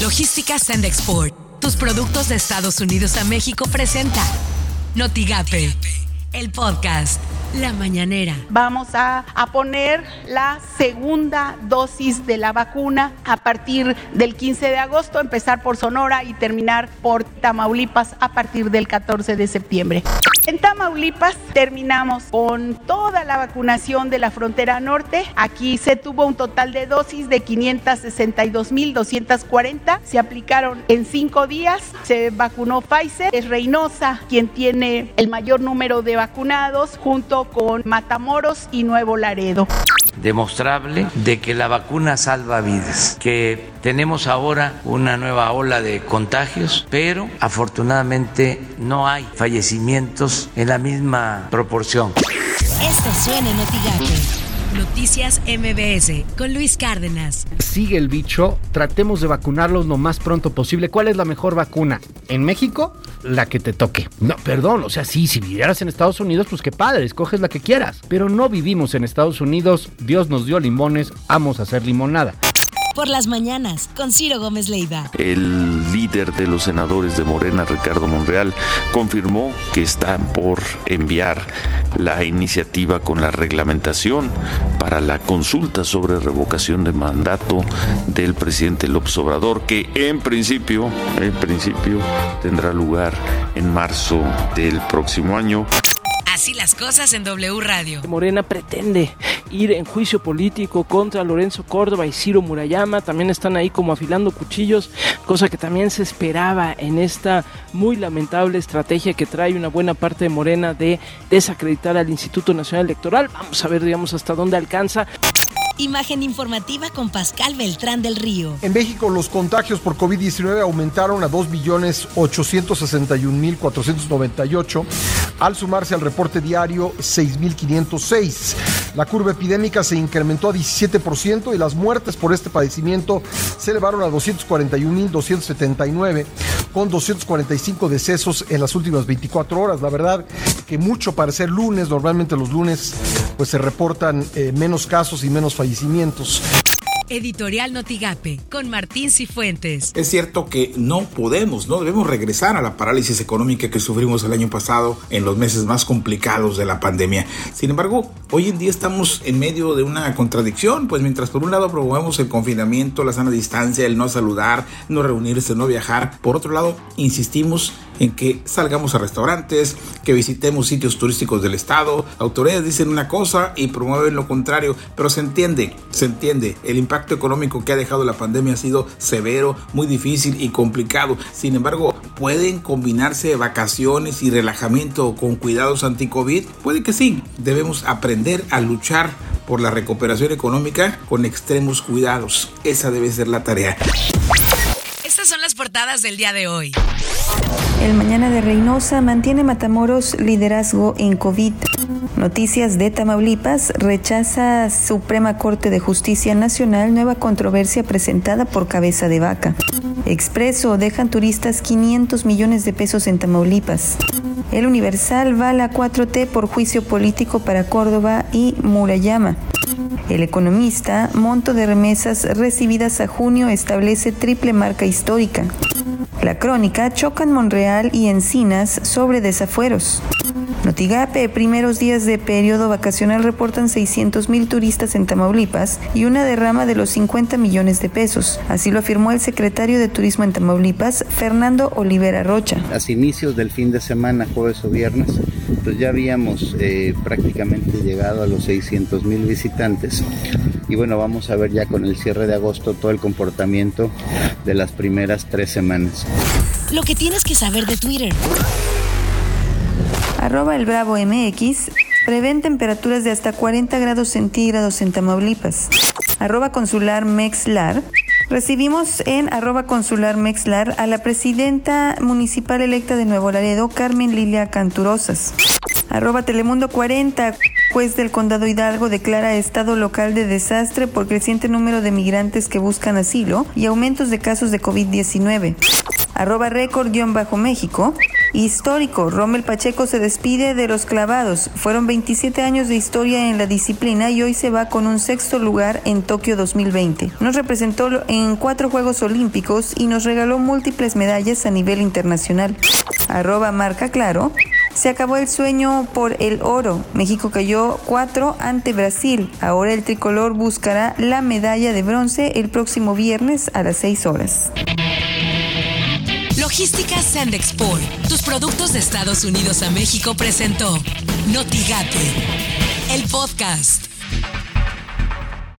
Logística Send Export. Tus productos de Estados Unidos a México presenta Notigape, el podcast. La mañanera. Vamos a, a, poner la segunda dosis de la vacuna a partir del 15 de agosto, empezar por Sonora y terminar por Tamaulipas a partir del 14 de septiembre. En Tamaulipas terminamos con toda la vacunación de la frontera norte. Aquí se tuvo un total de dosis de 562.240. Se aplicaron en cinco días. Se vacunó Pfizer. Es Reynosa quien tiene el mayor número de vacunados junto con Matamoros y Nuevo Laredo demostrable de que la vacuna salva vidas, que tenemos ahora una nueva ola de contagios, pero afortunadamente no hay fallecimientos en la misma proporción. Esto suena en Noticias MBS con Luis Cárdenas. Sigue el bicho, tratemos de vacunarlos lo más pronto posible. ¿Cuál es la mejor vacuna? ¿En México? La que te toque. No, perdón, o sea, sí, si vivieras en Estados Unidos, pues qué padre, escoges la que quieras. Pero no vivimos en Estados Unidos, Dios nos dio limones, vamos a hacer limonada por las mañanas con Ciro Gómez Leiva. El líder de los senadores de Morena, Ricardo Monreal, confirmó que están por enviar la iniciativa con la reglamentación para la consulta sobre revocación de mandato del presidente López Obrador, que en principio, en principio tendrá lugar en marzo del próximo año. Así las cosas en W Radio. Morena pretende ir en juicio político contra Lorenzo Córdoba y Ciro Murayama. También están ahí como afilando cuchillos, cosa que también se esperaba en esta muy lamentable estrategia que trae una buena parte de Morena de desacreditar al Instituto Nacional Electoral. Vamos a ver, digamos, hasta dónde alcanza. Imagen informativa con Pascal Beltrán del Río. En México los contagios por COVID-19 aumentaron a 2.861.498 al sumarse al reporte diario 6.506. La curva epidémica se incrementó a 17% y las muertes por este padecimiento se elevaron a 241.279 con 245 decesos en las últimas 24 horas. La verdad que mucho para ser lunes, normalmente los lunes pues se reportan eh, menos casos y menos fallecimientos. Editorial Notigape con Martín Cifuentes. Es cierto que no podemos, no debemos regresar a la parálisis económica que sufrimos el año pasado en los meses más complicados de la pandemia. Sin embargo, hoy en día estamos en medio de una contradicción, pues mientras por un lado promovemos el confinamiento, la sana distancia, el no saludar, no reunirse, no viajar, por otro lado insistimos en que salgamos a restaurantes, que visitemos sitios turísticos del estado. Autoridades dicen una cosa y promueven lo contrario, pero se entiende, se entiende. El impacto económico que ha dejado la pandemia ha sido severo, muy difícil y complicado. Sin embargo, ¿pueden combinarse vacaciones y relajamiento con cuidados anti-COVID? Puede que sí. Debemos aprender a luchar por la recuperación económica con extremos cuidados. Esa debe ser la tarea. Estas son las portadas del día de hoy. El Mañana de Reynosa mantiene Matamoros liderazgo en COVID. Noticias de Tamaulipas rechaza Suprema Corte de Justicia Nacional nueva controversia presentada por Cabeza de Vaca. Expreso dejan turistas 500 millones de pesos en Tamaulipas. El Universal va a la 4T por juicio político para Córdoba y Murayama. El economista, monto de remesas recibidas a junio establece triple marca histórica. La crónica chocan Monreal y Encinas sobre desafueros. Notigape, primeros días de periodo vacacional reportan 600 mil turistas en Tamaulipas y una derrama de los 50 millones de pesos. Así lo afirmó el secretario de Turismo en Tamaulipas, Fernando Olivera Rocha. A inicios del fin de semana, jueves o viernes, pues ya habíamos eh, prácticamente llegado a los 600 mil visitantes. Y bueno, vamos a ver ya con el cierre de agosto todo el comportamiento de las primeras tres semanas. Lo que tienes que saber de Twitter. Arroba el Bravo MX. Prevén temperaturas de hasta 40 grados centígrados en Tamaulipas. Arroba consular Mexlar. Recibimos en arroba consular Mexlar a la presidenta municipal electa de Nuevo Laredo, Carmen Lilia Canturosas. Arroba Telemundo 40. Juez del Condado Hidalgo declara estado local de desastre por creciente número de migrantes que buscan asilo y aumentos de casos de COVID-19. Arroba récord-méxico. Histórico, Rommel Pacheco se despide de los clavados. Fueron 27 años de historia en la disciplina y hoy se va con un sexto lugar en Tokio 2020. Nos representó en cuatro Juegos Olímpicos y nos regaló múltiples medallas a nivel internacional. Arroba marca claro. Se acabó el sueño por el oro. México cayó 4 ante Brasil. Ahora el tricolor buscará la medalla de bronce el próximo viernes a las 6 horas. Logística Sandexport, tus productos de Estados Unidos a México presentó Notigate, el podcast.